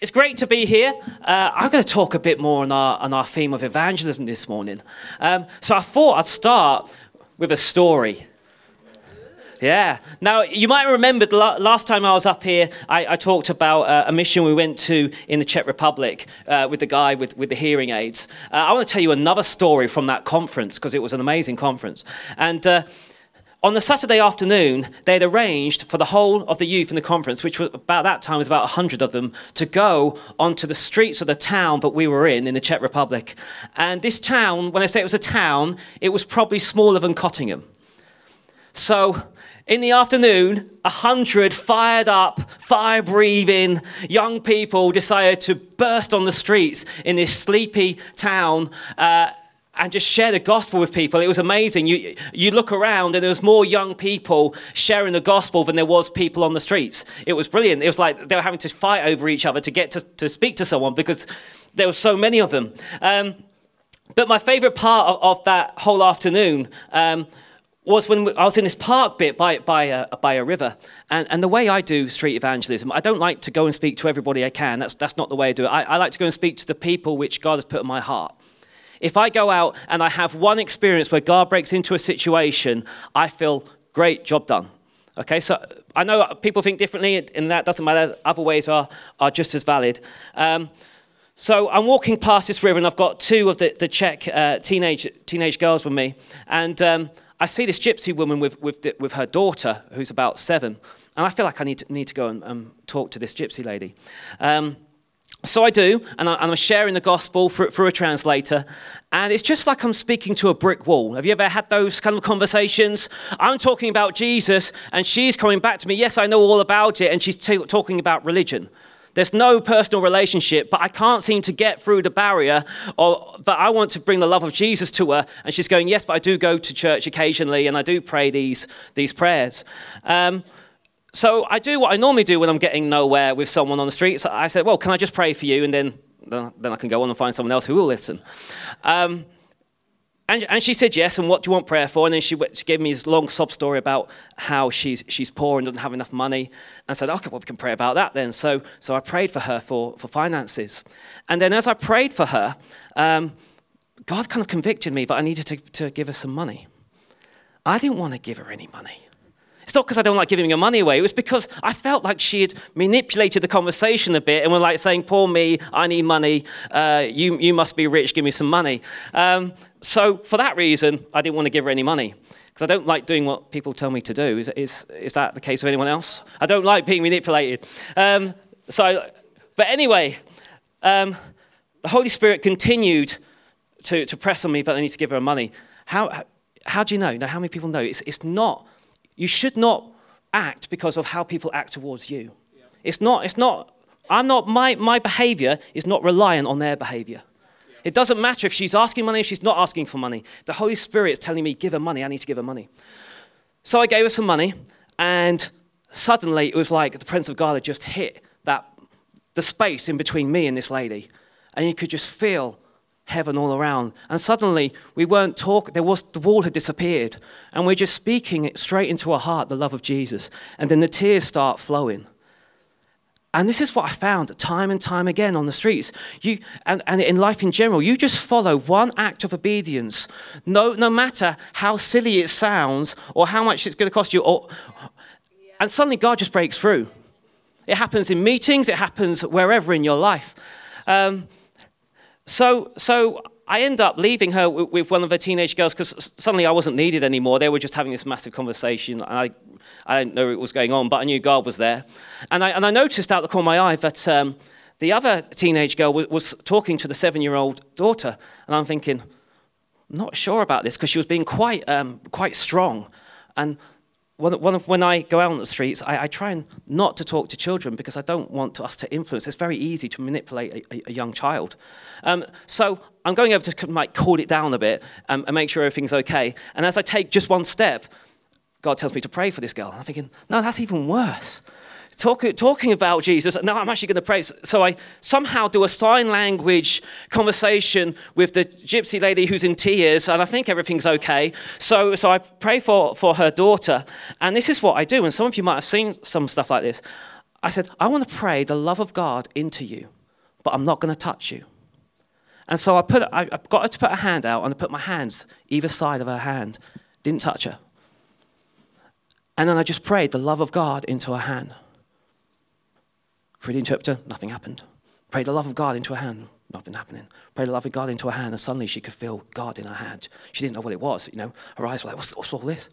It's great to be here. Uh, I'm going to talk a bit more on our, on our theme of evangelism this morning. Um, so I thought I'd start with a story. Yeah. Now, you might remember the last time I was up here, I, I talked about uh, a mission we went to in the Czech Republic uh, with the guy with, with the hearing aids. Uh, I want to tell you another story from that conference because it was an amazing conference. And uh, on the Saturday afternoon, they had arranged for the whole of the youth in the conference, which was about that time was about 100 of them, to go onto the streets of the town that we were in, in the Czech Republic. And this town, when I say it was a town, it was probably smaller than Cottingham. So in the afternoon, a hundred fired up, fire breathing young people decided to burst on the streets in this sleepy town. Uh, and just share the gospel with people. It was amazing. You, you look around and there was more young people sharing the gospel than there was people on the streets. It was brilliant. It was like they were having to fight over each other to get to, to speak to someone because there were so many of them. Um, but my favorite part of, of that whole afternoon um, was when I was in this park bit by, by, a, by a river. And, and the way I do street evangelism, I don't like to go and speak to everybody I can. That's, that's not the way I do it. I, I like to go and speak to the people which God has put in my heart. If I go out and I have one experience where God breaks into a situation, I feel great, job done. Okay, so I know people think differently, and that doesn't matter. Other ways are, are just as valid. Um, so I'm walking past this river, and I've got two of the, the Czech uh, teenage, teenage girls with me. And um, I see this gypsy woman with, with, with her daughter, who's about seven. And I feel like I need to, need to go and um, talk to this gypsy lady. Um, so I do, and, I, am sharing the gospel through, through, a translator, and it's just like I'm speaking to a brick wall. Have you ever had those kind of conversations? I'm talking about Jesus, and she's coming back to me, yes, I know all about it, and she's t- talking about religion. There's no personal relationship, but I can't seem to get through the barrier, or that I want to bring the love of Jesus to her, and she's going, yes, but I do go to church occasionally, and I do pray these, these prayers. Um, so I do what I normally do when I'm getting nowhere with someone on the street. So I said, well, can I just pray for you? And then, then I can go on and find someone else who will listen. Um, and, and, she said yes, and what do you want prayer for? And then she, she, gave me this long sob story about how she's, she's poor and doesn't have enough money. And I said, okay, well, we can pray about that then. So, so I prayed for her for, for finances. And then as I prayed for her, um, God kind of convicted me that I needed to, to give her some money. I didn't want to give her any money. It's not because I don't like giving her money away. It was because I felt like she had manipulated the conversation a bit and were like saying, Poor me, I need money. Uh, you, you must be rich, give me some money. Um, so, for that reason, I didn't want to give her any money because I don't like doing what people tell me to do. Is, is, is that the case with anyone else? I don't like being manipulated. Um, so, but anyway, um, the Holy Spirit continued to, to press on me that I need to give her money. How, how, do you know? Now, how many people know? It's, it's not you should not act because of how people act towards you. Yeah. It's not, it's not, I'm not, my, my behavior is not reliant on their behavior. Yeah. It doesn't matter if she's asking money, if she's not asking for money. The Holy Spirit is telling me, give her money, I need to give her money. So I gave her some money, and suddenly it was like the Prince of God had just hit that, the space in between me and this lady. And you could just feel heaven all around. And suddenly we weren't talking, there was, the wall had disappeared. And we're just speaking it straight into our heart the love of Jesus. And then the tears start flowing. And this is what I found time and time again on the streets. You, and, and in life in general, you just follow one act of obedience, no, no matter how silly it sounds or how much it's going to cost you. Or, and suddenly God just breaks through. It happens in meetings, it happens wherever in your life. Um, so, so I end up leaving her with, with one of the teenage girls because suddenly I wasn't needed anymore. They were just having this massive conversation. And I, I didn't know what was going on, but I knew God was there. And I, and I noticed out the corner of my eye that um, the other teenage girl was, was talking to the seven year old daughter. And I'm thinking, not sure about this because she was being quite, um, quite strong. And when I go out on the streets, I, I, try and not to talk to children because I don't want us to influence. It's very easy to manipulate a, a young child. Um, so I'm going over to like, cool it down a bit um, and make sure everything's okay. And as I take just one step, God tells me to pray for this girl. I'm thinking, no, that's even worse talk, talking about Jesus. Now I'm actually going to pray. So I somehow do a sign language conversation with the gypsy lady who's in tears, and I think everything's okay. So, so I pray for, for her daughter. And this is what I do. And some of you might have seen some stuff like this. I said, I want to pray the love of God into you, but I'm not going to touch you. And so I, put, I, I got her to put her hand out, and I put my hands either side of her hand. Didn't touch her. And then I just prayed the love of God into her hand. Through the interpreter, nothing happened. Prayed the love of God into her hand, nothing happening. Prayed the love of God into her hand, and suddenly she could feel God in her hand. She didn't know what it was, you know. Her eyes were like, what's, what's all this?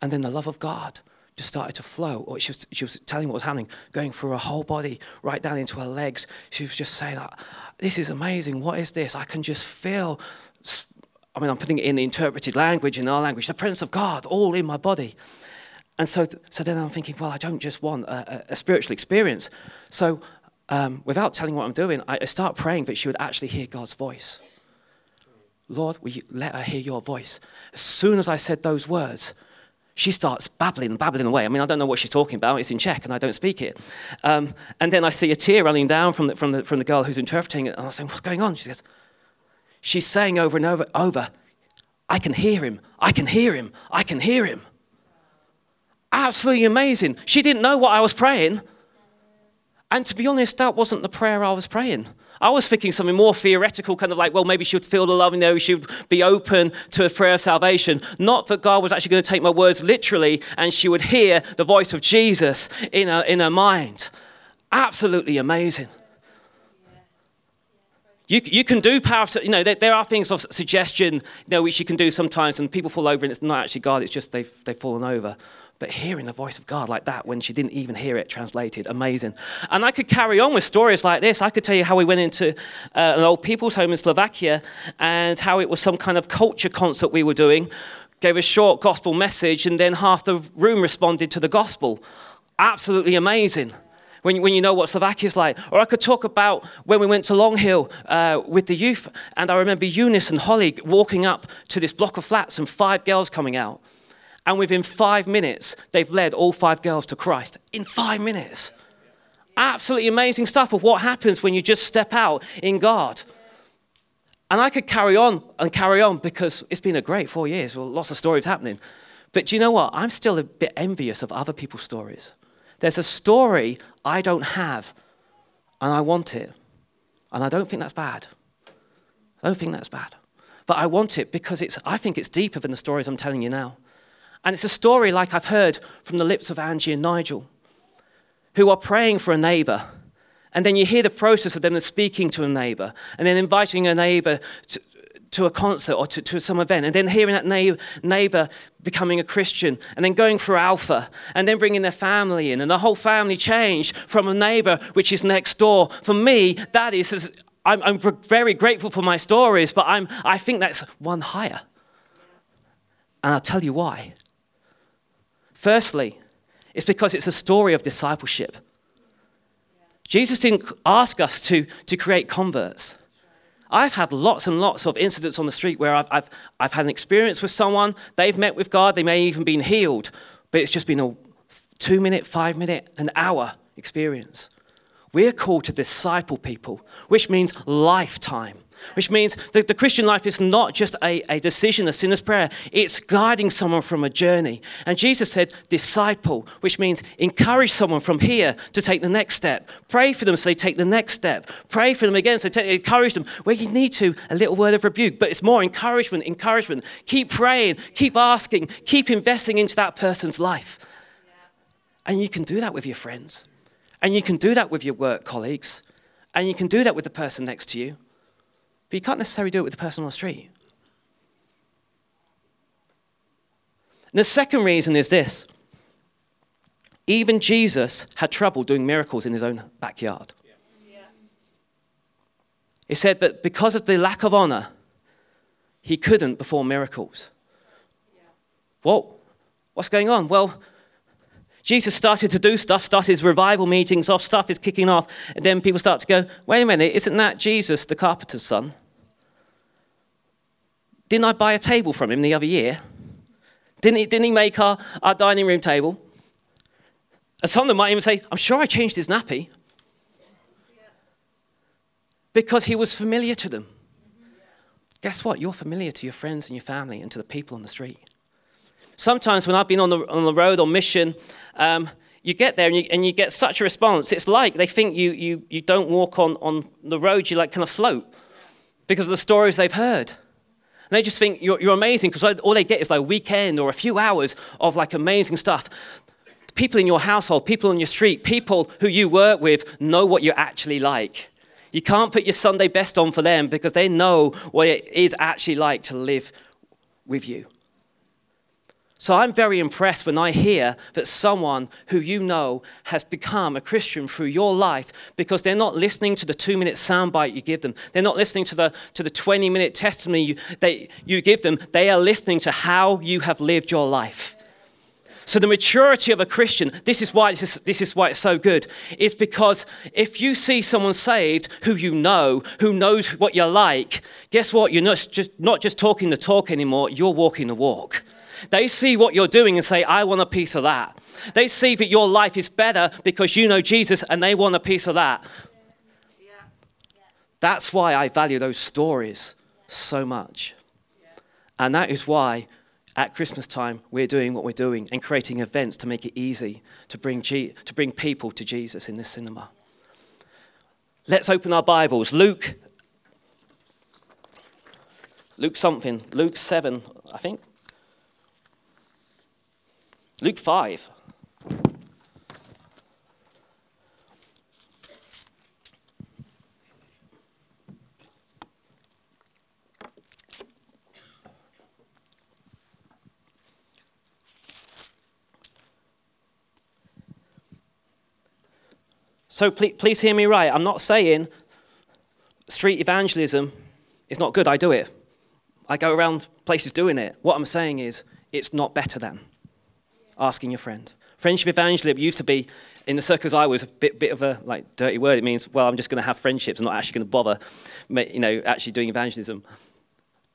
And then the love of God just started to flow. Or she was, she was telling what was happening, going through her whole body, right down into her legs. She was just saying, This is amazing. What is this? I can just feel. I mean, I'm putting it in the interpreted language, in our language, the presence of God all in my body. And so, so then I'm thinking, well, I don't just want a, a spiritual experience. So, um, without telling what I'm doing, I start praying that she would actually hear God's voice. Lord, will you let her hear your voice? As soon as I said those words, she starts babbling, babbling away. I mean, I don't know what she's talking about. It's in Czech and I don't speak it. Um, and then I see a tear running down from the, from, the, from the girl who's interpreting it. And I'm saying, What's going on? She says, She's saying over and over, over, I can hear him. I can hear him. I can hear him. Absolutely amazing. She didn't know what I was praying. And to be honest, that wasn't the prayer I was praying. I was thinking something more theoretical, kind of like, well, maybe she would feel the love, you know, she would be open to a prayer of salvation. Not that God was actually going to take my words literally and she would hear the voice of Jesus in her, in her mind. Absolutely amazing. You, you can do power, you know, there, there, are things of suggestion, you know, which you can do sometimes, and people fall over, and it's not actually God, it's just they've, they've fallen over. But hearing the voice of God like that when she didn't even hear it translated, amazing. And I could carry on with stories like this. I could tell you how we went into uh, an old people's home in Slovakia and how it was some kind of culture concert we were doing, gave a short gospel message, and then half the room responded to the gospel. Absolutely amazing. When, when you know what Slovakia is like. Or I could talk about when we went to Long Hill uh, with the youth, and I remember Eunice and Holly walking up to this block of flats and five girls coming out. And within five minutes, they've led all five girls to Christ. In five minutes. Absolutely amazing stuff of what happens when you just step out in God. And I could carry on and carry on because it's been a great four years. Well, lots of stories happening. But do you know what? I'm still a bit envious of other people's stories. There's a story I don't have, and I want it. And I don't think that's bad. I don't think that's bad. But I want it because it's, I think it's deeper than the stories I'm telling you now. And it's a story like I've heard from the lips of Angie and Nigel, who are praying for a neighbor. And then you hear the process of them speaking to a neighbor, and then inviting a neighbor to, to a concert or to, to, some event, and then hearing that neighbor, becoming a Christian, and then going through Alpha, and then bringing their family in, and the whole family changed from a neighbor which is next door. For me, that is, I'm, I'm very grateful for my stories, but I'm, I think that's one higher. And I'll tell you why. Firstly, it's because it's a story of discipleship. Jesus didn't ask us to, to create converts. I've had lots and lots of incidents on the street where I've, I've, I've had an experience with someone, they've met with God, they may even been healed, but it's just been a two minute, five minute, an hour experience. We're called to disciple people, which means lifetime which means that the Christian life is not just a, a decision, a sinner's prayer, it's guiding someone from a journey. And Jesus said, disciple, which means encourage someone from here to take the next step. Pray for them so they take the next step. Pray for them again so they encourage them where you need to, a little word of rebuke, but it's more encouragement, encouragement. Keep praying, keep asking, keep investing into that person's life. And you can do that with your friends. And you can do that with your work colleagues. And you can do that with the person next to you. But you can't necessarily do it with the person on the street. And the second reason is this even Jesus had trouble doing miracles in his own backyard. He said that because of the lack of honor, he couldn't perform miracles. Yeah. Well, what's going on? Well, Jesus started to do stuff, started his revival meetings off, stuff is kicking off, and then people start to go, wait a minute, isn't that Jesus, the carpenter's son? Didn't I buy a table from him the other year? Didn't he, didn't he make our, our dining room table? And some of them might even say, I'm sure I changed his nappy. Because he was familiar to them. Guess what? You're familiar to your friends and your family and to the people on the street. Sometimes when I've been on the, on the road on mission, um, you get there and you, and you get such a response. It's like they think you, you, you don't walk on, on the road, you like kind of float because of the stories they've heard. They just think you're, you're amazing because all they get is like a weekend or a few hours of like amazing stuff. People in your household, people on your street, people who you work with know what you're actually like. You can't put your Sunday best on for them because they know what it is actually like to live with you. So I'm very impressed when I hear that someone who you know has become a Christian through your life because they're not listening to the two minute soundbite you give them. They're not listening to the, to the 20 minute testimony you, they, you give them. They are listening to how you have lived your life. So the maturity of a Christian, this is why this is, this is why it's so good, is because if you see someone saved who you know, who knows what you're like, guess what? You're not just, not just talking the talk anymore, you're walking the walk. They see what you're doing and say, I want a piece of that. They see that your life is better because you know Jesus and they want a piece of that. That's why I value those stories so much. And that is why at Christmas time we're doing what we're doing and creating events to make it easy to bring, G- to bring people to Jesus in the cinema. Let's open our Bibles. Luke, Luke something, Luke 7, I think. Luke 5. So please, please hear me right. I'm not saying street evangelism is not good. I do it. I go around places doing it. What I'm saying is it's not better than asking your friend. Friendship evangelism used to be, in the circles I was, a bit, bit of a like dirty word. It means, well, I'm just going to have friendships. I'm not actually going to bother, you know, actually doing evangelism.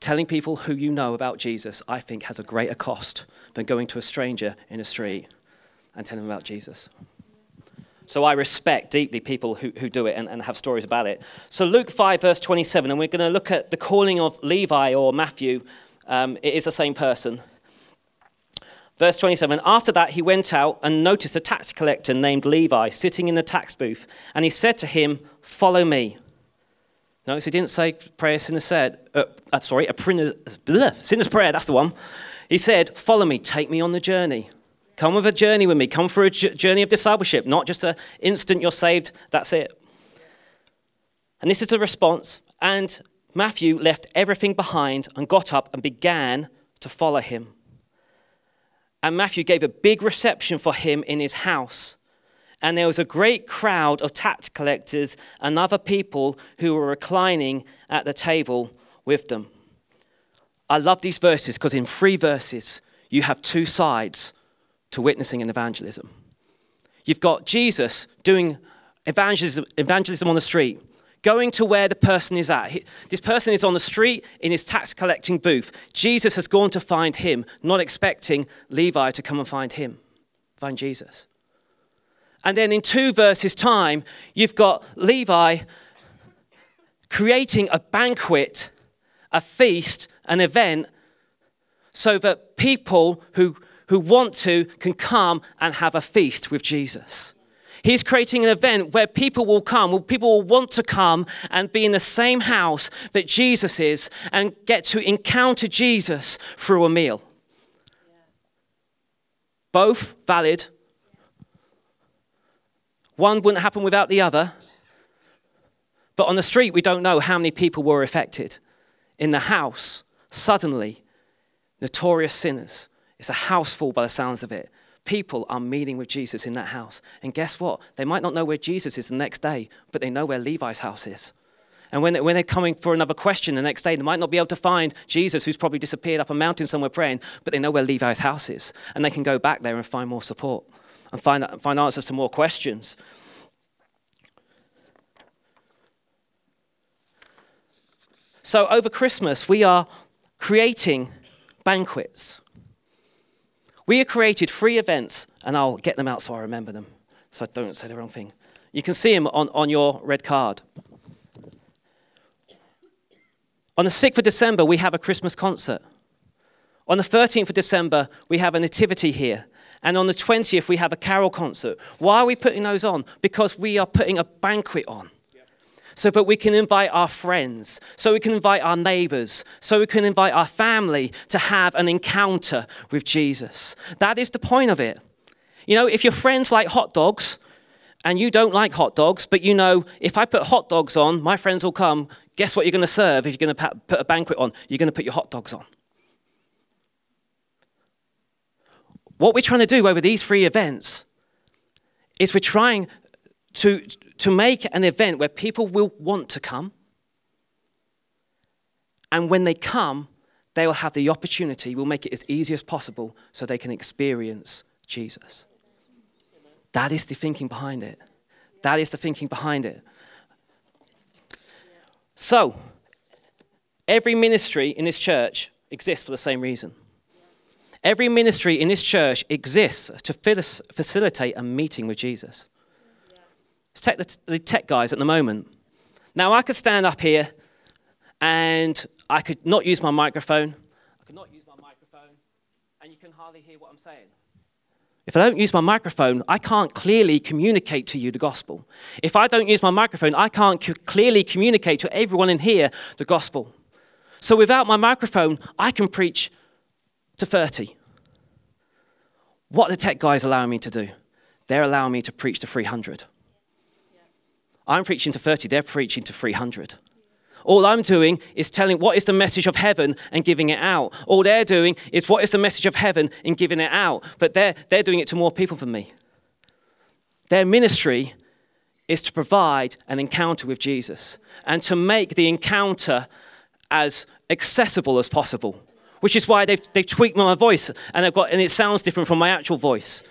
Telling people who you know about Jesus, I think, has a greater cost than going to a stranger in a street and telling them about Jesus. So I respect deeply people who, who do it and, and have stories about it. So Luke 5, verse 27, and we're going to look at the calling of Levi or Matthew. Um, it is the same person. Verse 27 After that, he went out and noticed a tax collector named Levi sitting in the tax booth, and he said to him, Follow me. Notice he didn't say prayer, sinner's said, uh, uh, sorry, a printer, bleh, sinner's prayer, that's the one. He said, Follow me, take me on the journey. Come with a journey with me. Come for a journey of discipleship, not just an instant you're saved, that's it. And this is the response. And Matthew left everything behind and got up and began to follow him. And Matthew gave a big reception for him in his house. And there was a great crowd of tax collectors and other people who were reclining at the table with them. I love these verses because in three verses, you have two sides to witnessing and evangelism. You've got Jesus doing evangelism, evangelism on the street, going to where the person is at. This person is on the street in his tax collecting booth. Jesus has gone to find him, not expecting Levi to come and find him, find Jesus. And then in two verses' time, you've got Levi creating a banquet, a feast, an event, so that people who, who want to can come and have a feast with Jesus. He's creating an event where people will come, where people will want to come and be in the same house that Jesus is and get to encounter Jesus through a meal. Both valid. One wouldn't happen without the other. But on the street, we don't know how many people were affected. In the house, suddenly, notorious sinners. It's a house full by the sounds of it people are meeting with Jesus in that house. And guess what? They might not know where Jesus is the next day, but they know where Levi's house is. And when, when they're coming for another question the next day, they might not be able to find Jesus, who's probably disappeared up a mountain somewhere praying, but they know where Levi's house is. And they can go back there and find more support and find, find answers to more questions. So over Christmas, we are creating banquets. We have created three events, and I'll get them out so I remember them, so I don't say the wrong thing. You can see them on, on your red card. On the 6th of December, we have a Christmas concert. On the 13th of December, we have a nativity here. And on the 20th, we have a carol concert. Why are we putting those on? Because we are putting a banquet on. So that we can invite our friends, so we can invite our neighbors, so we can invite our family to have an encounter with Jesus. That is the point of it. You know, if your friends like hot dogs and you don't like hot dogs, but you know, if I put hot dogs on, my friends will come. Guess what you're going to serve if you're going to put a banquet on? You're going to put your hot dogs on. What we're trying to do over these three events is we're trying to, to make an event where people will want to come. And when they come, they will have the opportunity, we'll make it as easy as possible so they can experience Jesus. That is the thinking behind it. That is the thinking behind it. So, every ministry in this church exists for the same reason. Every ministry in this church exists to facilitate a meeting with Jesus. Take the, the tech guys at the moment. Now, I could stand up here and I could not use my microphone. I could not use my microphone, and you can hardly hear what I'm saying. If I don't use my microphone, I can't clearly communicate to you the gospel. If I don't use my microphone, I can't clearly communicate to everyone in here the gospel. So without my microphone, I can preach to 30. What the tech guys allowing me to do? They're allowing me to preach to 300. I'm preaching to 30, they're preaching to 300. All I'm doing is telling what is the message of heaven and giving it out. All they're doing is what is the message of heaven and giving it out. But they're, they're doing it to more people than me. Their ministry is to provide an encounter with Jesus and to make the encounter as accessible as possible which is why they've, they've tweaked my voice and, I've got, and it sounds different from my actual voice.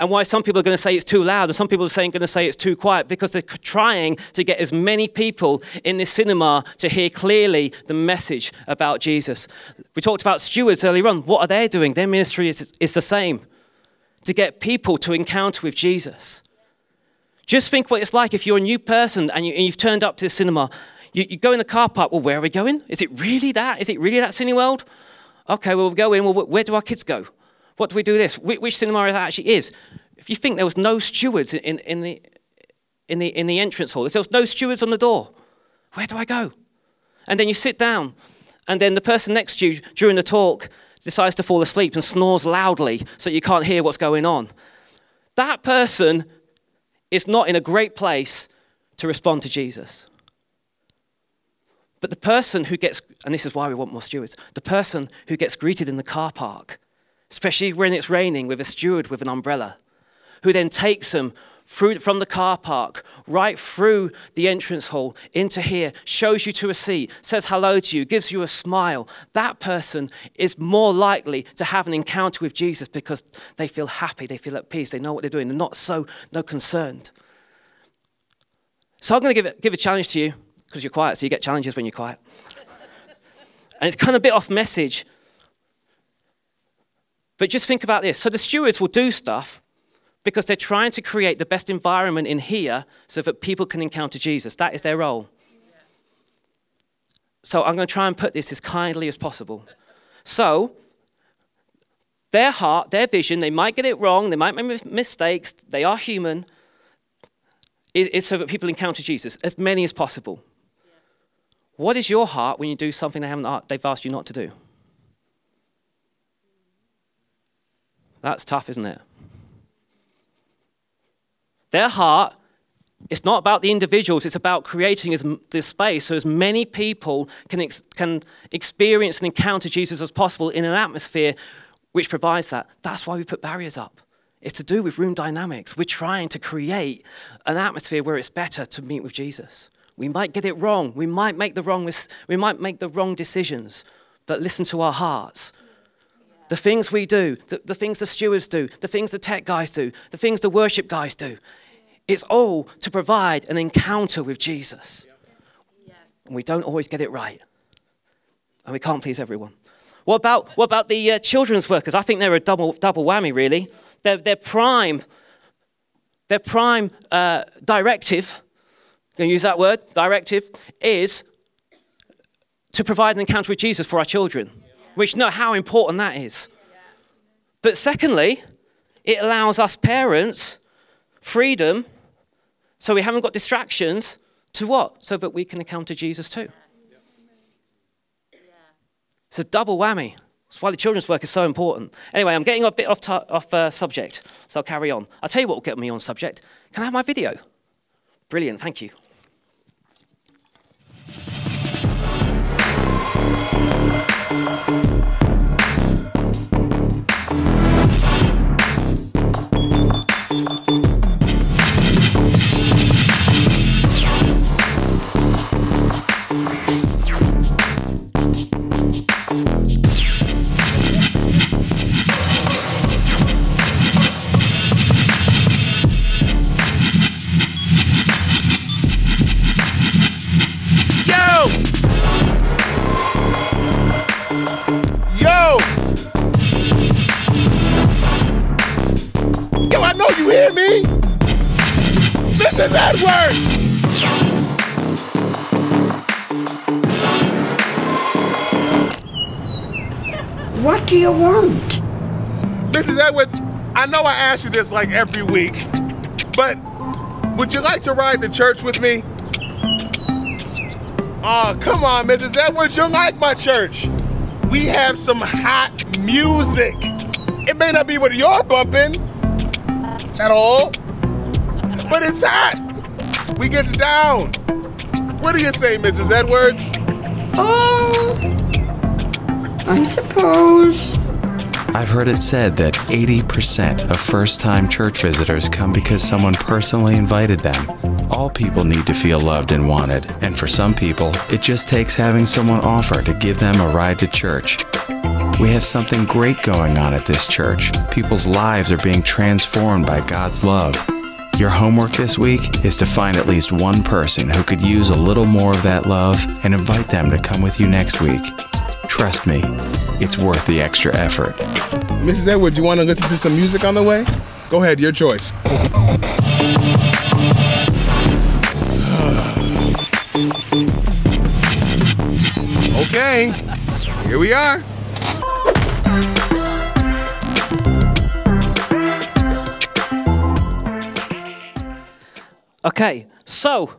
And why some people are going to say it's too loud and some people are saying, going to say it's too quiet because they're trying to get as many people in this cinema to hear clearly the message about Jesus. We talked about stewards earlier on. What are they doing? Their ministry is, is the same to get people to encounter with Jesus. Just think what it's like if you're a new person and, you, have turned up to the cinema you, you go in the car park, well, where are we going? Is it really that? Is it really that Cineworld? Okay, well, we'll go in. Well, where do our kids go? What do we do this? Which, cinema is that actually is? If you think there was no stewards in, in, the, in, the, in the entrance hall, if there was no stewards on the door, where do I go? And then you sit down, and then the person next to you during the talk decides to fall asleep and snores loudly so you can't hear what's going on. That person is not in a great place to respond to Jesus. But the person who gets, and this is why we want more stewards, the person who gets greeted in the car park, especially when it's raining with a steward with an umbrella, who then takes them through, from the car park, right through the entrance hall into here, shows you to a seat, says hello to you, gives you a smile, that person is more likely to have an encounter with Jesus because they feel happy, they feel at peace, they know what they're doing, they're not so no concerned. So I'm going to give, give a challenge to you because you're quiet, so you get challenges when you're quiet. and it's kind of a bit off message. But just think about this. So the stewards will do stuff because they're trying to create the best environment in here so that people can encounter Jesus. That is their role. So I'm going to try and put this as kindly as possible. So, their heart, their vision, they might get it wrong, they might make mistakes, they are human, is so that people encounter Jesus, as many as possible. What is your heart when you do something they haven't, they've asked you not to do? That's tough, isn't it? Their heart it's not about the individuals, it's about creating this space so as many people can, ex- can experience and encounter Jesus as possible in an atmosphere which provides that. That's why we put barriers up. It's to do with room dynamics. We're trying to create an atmosphere where it's better to meet with Jesus. We might get it wrong. We might make the wrong, we might make the wrong decisions, but listen to our hearts. The things we do, the, the things the stewards do, the things the tech guys do, the things the worship guys do, it's all to provide an encounter with Jesus. And we don't always get it right. And we can't please everyone. What about, what about the uh, children's workers? I think they're a double, double whammy, really. Their, their prime, their prime uh, directive going to use that word, directive, is to provide an encounter with Jesus for our children. Which know how important that is. But secondly, it allows us parents freedom so we haven't got distractions to what? So that we can encounter Jesus too. It's a double whammy. That's why the children's work is so important. Anyway, I'm getting a bit off, off uh, subject, so I'll carry on. I'll tell you what will get me on subject. Can I have my video? Brilliant, thank you. Hear me! Mrs. Edwards! What do you want? Mrs. Edwards, I know I ask you this like every week, but would you like to ride to church with me? Oh, come on, Mrs. Edwards, you like my church. We have some hot music. It may not be what you're bumping at all, but it's hot. We gets down. What do you say, Mrs. Edwards? Oh, I suppose. I've heard it said that 80% of first time church visitors come because someone personally invited them. All people need to feel loved and wanted, and for some people, it just takes having someone offer to give them a ride to church. We have something great going on at this church. People's lives are being transformed by God's love. Your homework this week is to find at least one person who could use a little more of that love and invite them to come with you next week. Trust me, it's worth the extra effort. Mrs. Edwards, you want to listen to some music on the way? Go ahead, your choice. okay, here we are. Okay, so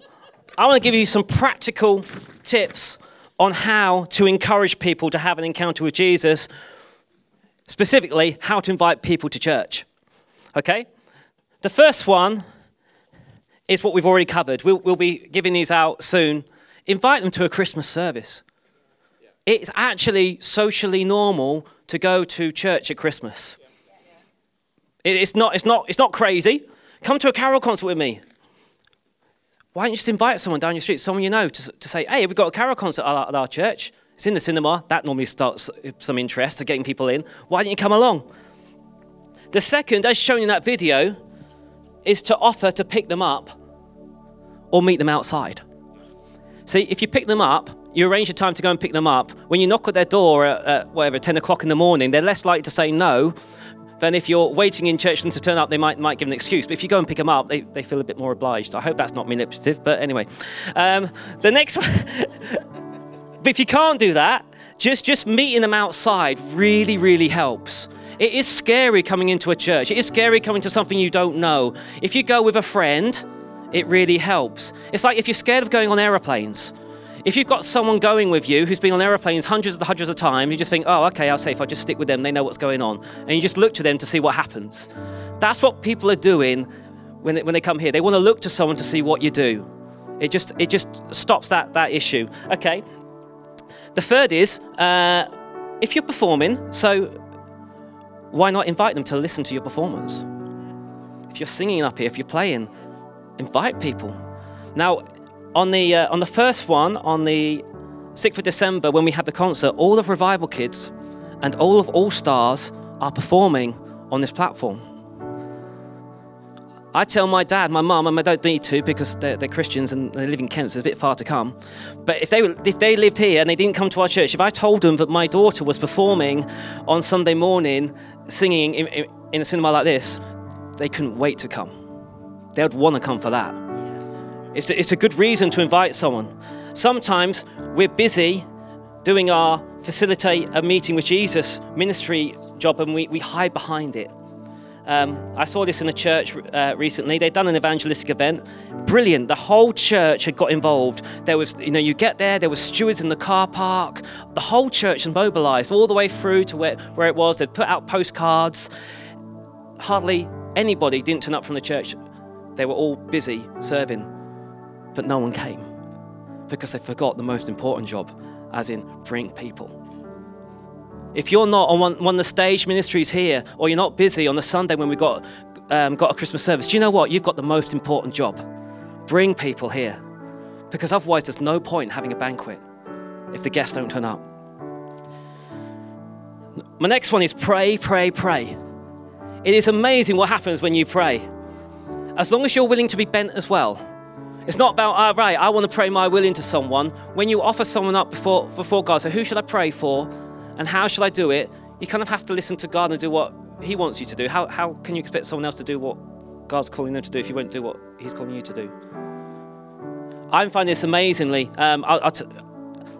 I want to give you some practical tips on how to encourage people to have an encounter with Jesus, specifically, how to invite people to church. Okay? The first one is what we've already covered. We'll, we'll be giving these out soon. Invite them to a Christmas service. It's actually socially normal to go to church at Christmas. It- It's not, it's, not, it's not crazy. Come to a carol concert with me why don't you just invite someone down your street, someone you know, to, to say, hey, we've got a carol concert at our, at our church. It's in the cinema. That normally starts uh, some interest of getting people in. Why don't you come along? The second, as shown in that video, is to offer to pick them up or meet them outside. See, if you pick them up, you arrange a time to go and pick them up. When you knock at their door at, at whatever, 10 o'clock in the morning, they're less likely to say no than if you're waiting in church for them to turn up, they might, might give an excuse. But if you go and pick them up, they, they feel a bit more obliged. I hope that's not manipulative, but anyway. Um, the next one, but if you can't do that, just, just meeting them outside really, really helps. It is scary coming into a church. It is scary coming to something you don't know. If you go with a friend, it really helps. It's like if you're scared of going on aeroplanes. If you've got someone going with you who's been on aeroplanes hundreds and hundreds of times, you just think, oh, okay, I'll say if I just stick with them, they know what's going on. And you just look to them to see what happens. That's what people are doing when they, when they come here. They want to look to someone to see what you do. It just, it just stops that, that issue. Okay. The third is uh, if you're performing, so why not invite them to listen to your performance? If you're singing up here, if you're playing, invite people. Now, on the, uh, on the first one, on the 6th of December, when we had the concert, all of Revival Kids and all of All Stars are performing on this platform. I tell my dad, my mum, and I don't need to because they're, they're Christians and they live in Kent, so it's a bit far to come. But if they, if they lived here and they didn't come to our church, if I told them that my daughter was performing on Sunday morning, singing in, in, in a cinema like this, they couldn't wait to come. They would want to come for that. It's a, it's a good reason to invite someone. Sometimes we're busy doing our facilitate a meeting with Jesus ministry job and we, we hide behind it. Um, I saw this in a church uh, recently. They'd done an evangelistic event. Brilliant. The whole church had got involved. There was, you know, you get there, there were stewards in the car park. The whole church was mobilized all the way through to where, where it was. They'd put out postcards. Hardly anybody didn't turn up from the church. They were all busy serving, but no one came because they forgot the most important job, as in bring people. If you're not on one, one of the stage ministries here, or you're not busy on the Sunday when we got, um, got a Christmas service, do you know what? You've got the most important job. Bring people here. Because otherwise, there's no point having a banquet if the guests don't turn up. My next one is pray, pray, pray. It is amazing what happens when you pray. As long as you're willing to be bent as well. It's not about, ah, right, I want to pray my will into someone. When you offer someone up before, before God, so who should I pray for? And how should I do it? You kind of have to listen to God and do what He wants you to do. How, how can you expect someone else to do what God's calling them to do if you won't do what He's calling you to do? I'm finding this amazingly. Um, I, I, t-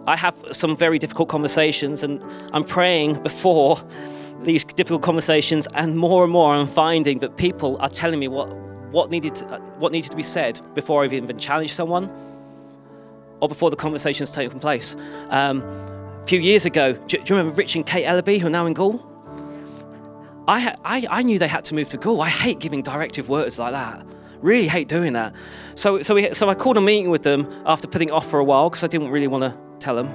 I have some very difficult conversations, and I'm praying before these difficult conversations, and more and more I'm finding that people are telling me what, what, needed, to, what needed to be said before I've even challenged someone or before the conversation's taken place. Um, a few years ago, do, do, you remember Rich and Kate Ellaby, who are now in Goole? I, I, I knew they had to move to Goole. I hate giving directive words like that. Really hate doing that. So, so, we, so I called a meeting with them after putting off for a while because I didn't really want to tell them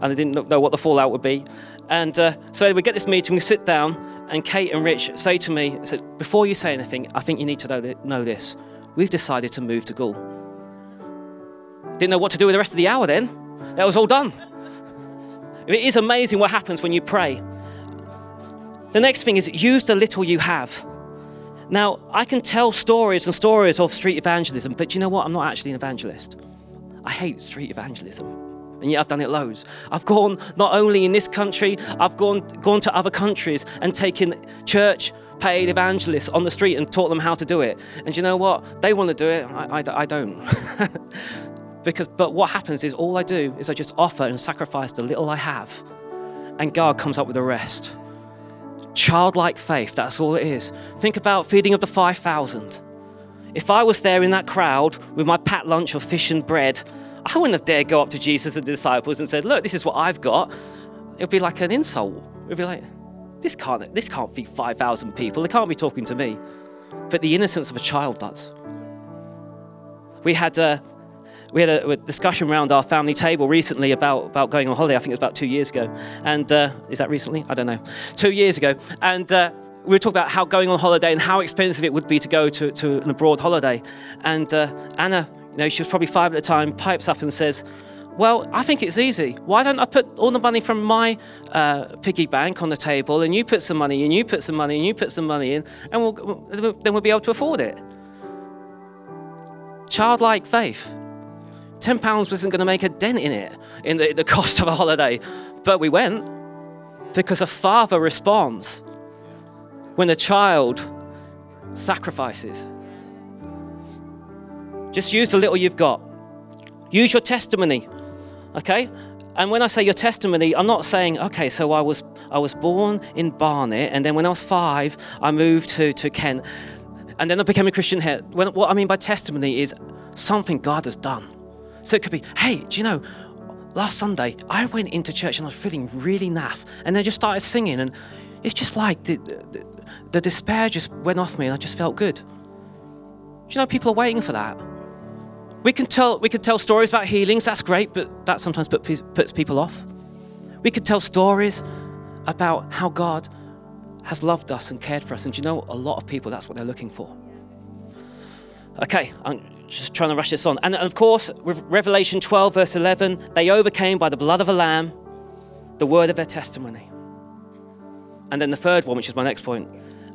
and I didn't know what the fallout would be. And uh, so we get this meeting, we sit down, and Kate and Rich say to me, said, Before you say anything, I think you need to know, this. We've decided to move to Goole. Didn't know what to do with the rest of the hour then. That was all done. It is amazing what happens when you pray. The next thing is use the little you have. Now, I can tell stories and stories of street evangelism, but you know what? I'm not actually an evangelist. I hate street evangelism. And yet I've done it loads. I've gone not only in this country, I've gone, gone to other countries and taken church paid evangelists on the street and taught them how to do it. And you know what? They want to do it. I, I, I don't. Because, but what happens is all I do is I just offer and sacrifice the little I have, and God comes up with the rest. Childlike faith, that's all it is. Think about feeding of the 5,000. If I was there in that crowd with my pat lunch of fish and bread, I wouldn't have dared go up to Jesus and the disciples and said, Look, this is what I've got. It would be like an insult. It would be like, This can't, this can't feed 5,000 people. They can't be talking to me. But the innocence of a child does. We had uh, we had a, a, discussion around our family table recently about, about going on holiday. I think it was about two years ago. And uh, is that recently? I don't know. Two years ago. And uh, we were talking about how going on holiday and how expensive it would be to go to, to an abroad holiday. And uh, Anna, you know, she was probably five at the time, pipes up and says, well, I think it's easy. Why don't I put all the money from my uh, piggy bank on the table, and you put some money, and you put some money, and you put some money in, and we'll, then we'll be able to afford it. Childlike faith. £10 wasn't going to make a dent in it, in the, the cost of a holiday. But we went because a father responds when a child sacrifices. Just use the little you've got. Use your testimony, okay? And when I say your testimony, I'm not saying, okay, so I was, I was born in Barnet, and then when I was five, I moved to, to Kent, and then I became a Christian here. When, what I mean by testimony is something God has done. So it could be, hey, do you know, last Sunday I went into church and I was feeling really naff, and then I just started singing, and it's just like the, the, the despair just went off me, and I just felt good. Do you know people are waiting for that? We can tell we can tell stories about healings. That's great, but that sometimes put, puts people off. We could tell stories about how God has loved us and cared for us, and you know a lot of people that's what they're looking for. Okay, I'm just trying to rush this on. And of course, with Revelation 12, verse 11, they overcame by the blood of a lamb, the word of their testimony. And then the third one, which is my next point,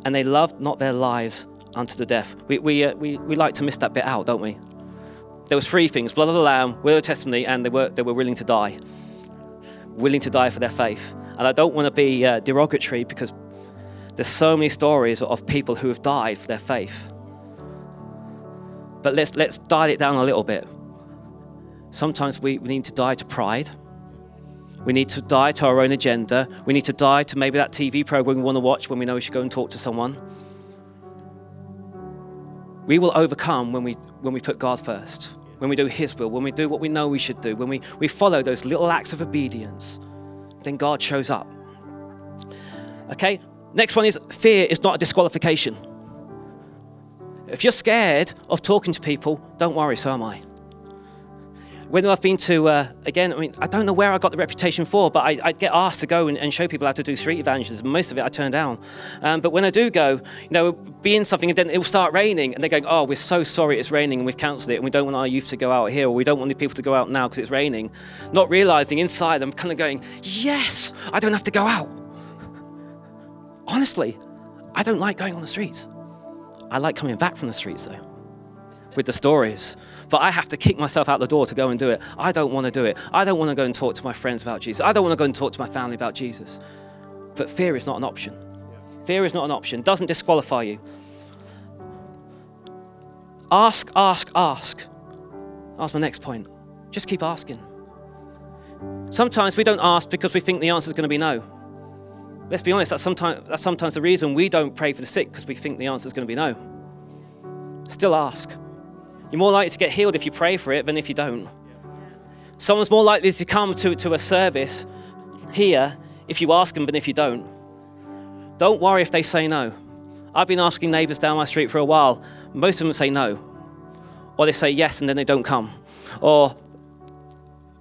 and they loved not their lives unto the death. We, we, uh, we, we like to miss that bit out, don't we? There was three things blood of the lamb, word of testimony, and they were, they were willing to die. Willing to die for their faith. And I don't want to be uh, derogatory because there's so many stories of people who have died for their faith. But let's, let's dial it down a little bit. Sometimes we, we need to die to pride. We need to die to our own agenda. We need to die to maybe that TV program we want to watch when we know we should go and talk to someone. We will overcome when we, when we put God first, when we do His will, when we do what we know we should do, when we, we follow those little acts of obedience, then God shows up. Okay, next one is fear is not a disqualification. If you're scared of talking to people, don't worry, so am I when I've been to, uh, again, I mean, I don't know where I got the reputation for, but I, I get asked to go and, and, show people how to do street evangelism. Most of it I turn down. Um, but when I do go, you know, be in something and then it will start raining, and they're going, oh, we're so sorry it's raining and we've cancelled it, and we don't want our youth to go out here, or we don't want the people to go out now because it's raining. Not realizing inside, I'm kind of going, yes, I don't have to go out. Honestly, I don't like going on the streets. I like coming back from the streets, though, with the stories but I have to kick myself out the door to go and do it. I don't want to do it. I don't want to go and talk to my friends about Jesus. I don't want to go and talk to my family about Jesus. But fear is not an option. Fear is not an option. Doesn't disqualify you. Ask, ask, ask. That's my next point. Just keep asking. Sometimes we don't ask because we think the answer is going to be no. Let's be honest, that's sometimes, that's sometimes the reason we don't pray for the sick because we think the answer is going to be no. Still ask. You're more likely to get healed if you pray for it than if you don't. Someone's more likely to come to, to a service here if you ask them than if you don't. Don't worry if they say no. I've been asking neighbors down my street for a while. Most of them say no. Or they say yes and then they don't come. Or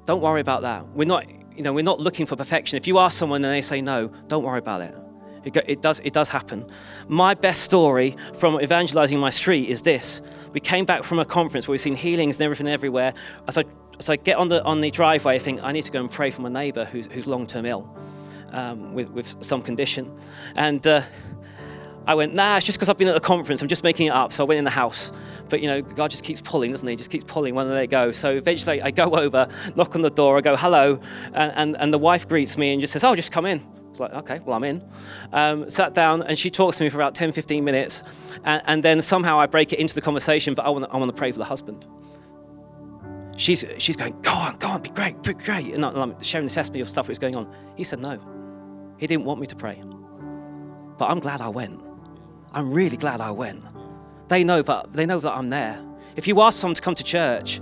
don't worry about that. We're not, you know, we're not looking for perfection. If you ask someone and they say no, don't worry about it. It, it, does, it does happen. My best story from evangelizing my street is this. We came back from a conference where we've seen healings and everything everywhere. As I, as I get on the, on the driveway, I think I need to go and pray for my neighbor who's, who's long term ill um, with, with some condition. And uh, I went, nah, it's just because I've been at a conference. I'm just making it up. So I went in the house. But, you know, God just keeps pulling, doesn't he? Just keeps pulling when they go. So eventually I go over, knock on the door, I go, hello. And, and, and the wife greets me and just says, oh, just come in. Like, okay, well, I'm in. Um, sat down, and she talks to me for about 10, 15 minutes. And, and then somehow I break it into the conversation, but I want, I want to pray for the husband. She's, she's going, go on, go on, be great, be great. And I'm sharing the testimony of stuff that was going on. He said, no. He didn't want me to pray. But I'm glad I went. I'm really glad I went. They know that, they know that I'm there. If you ask someone to come to church,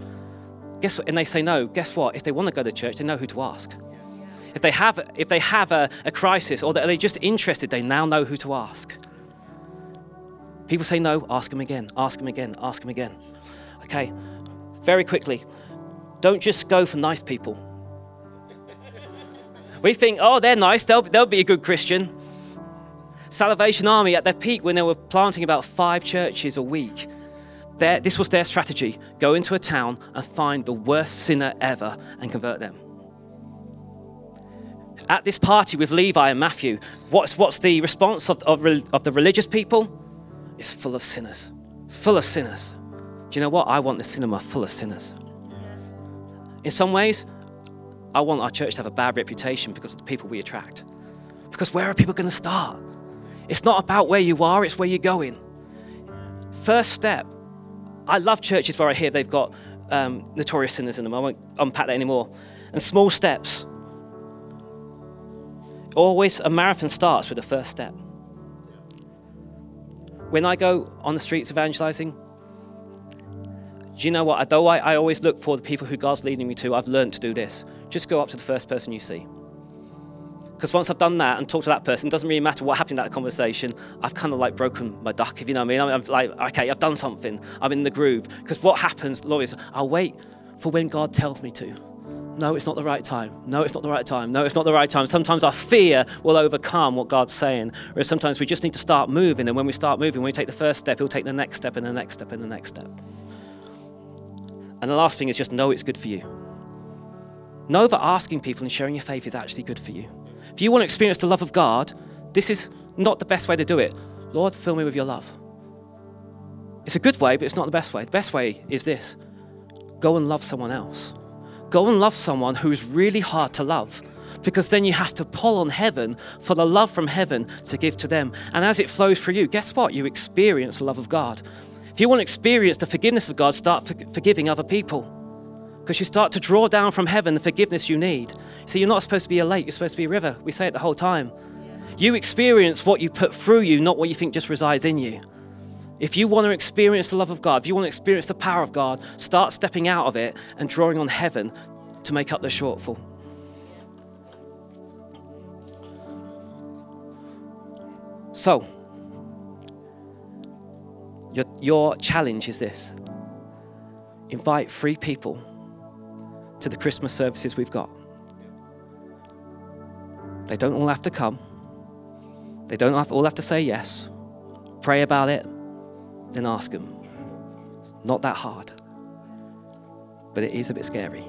guess what? And they say no, guess what? If they want to go to church, they know who to ask. If they have, if they have a, a crisis or they're just interested, they now know who to ask. People say no, ask them again, ask them again, ask them again. Okay, very quickly, don't just go for nice people. We think, oh, they're nice, they'll, they'll be a good Christian. Salvation Army at their peak, when they were planting about five churches a week, their, this was their strategy go into a town and find the worst sinner ever and convert them at this party with Levi and Matthew, what's, what's the response of, of, of the religious people? It's full of sinners. It's full of sinners. Do you know what? I want the cinema full of sinners. In some ways, I want our church to have a bad reputation because of the people we attract. Because where are people going to start? It's not about where you are, it's where you're going. First step. I love churches where I hear they've got um, notorious sinners in them. I won't unpack that anymore. And small steps. Always, a marathon starts with the first step. When I go on the streets evangelizing, do you know what? Though I, I always look for the people who God's leading me to, I've learned to do this. Just go up to the first person you see. Because once I've done that and talked to that person, it doesn't really matter what happened in that conversation. I've kind of like broken my duck, if you know what I mean. I'm, like, okay, I've done something. I'm in the groove. Because what happens, Lord, is I'll wait for when God tells me to no, it's not the right time. No, it's not the right time. No, it's not the right time. Sometimes our fear will overcome what God's saying. Whereas sometimes we just need to start moving. And when we start moving, when we take the first step, He'll take the next step and the next step and the next step. And the last thing is just know it's good for you. Know that asking people and sharing your faith is actually good for you. If you want to experience the love of God, this is not the best way to do it. Lord, fill me with your love. It's a good way, but it's not the best way. The best way is this go and love someone else. Go and love someone who is really hard to love because then you have to pull on heaven for the love from heaven to give to them. And as it flows through you, guess what? You experience the love of God. If you want to experience the forgiveness of God, start forgiving other people because you start to draw down from heaven the forgiveness you need. See, you're not supposed to be a lake, you're supposed to be a river. We say it the whole time. You experience what you put through you, not what you think just resides in you. If you want to experience the love of God, if you want to experience the power of God, start stepping out of it and drawing on heaven to make up the shortfall. So, your, your challenge is this invite three people to the Christmas services we've got. They don't all have to come, they don't all have to say yes. Pray about it, then ask them. It's not that hard, but it is a bit scary.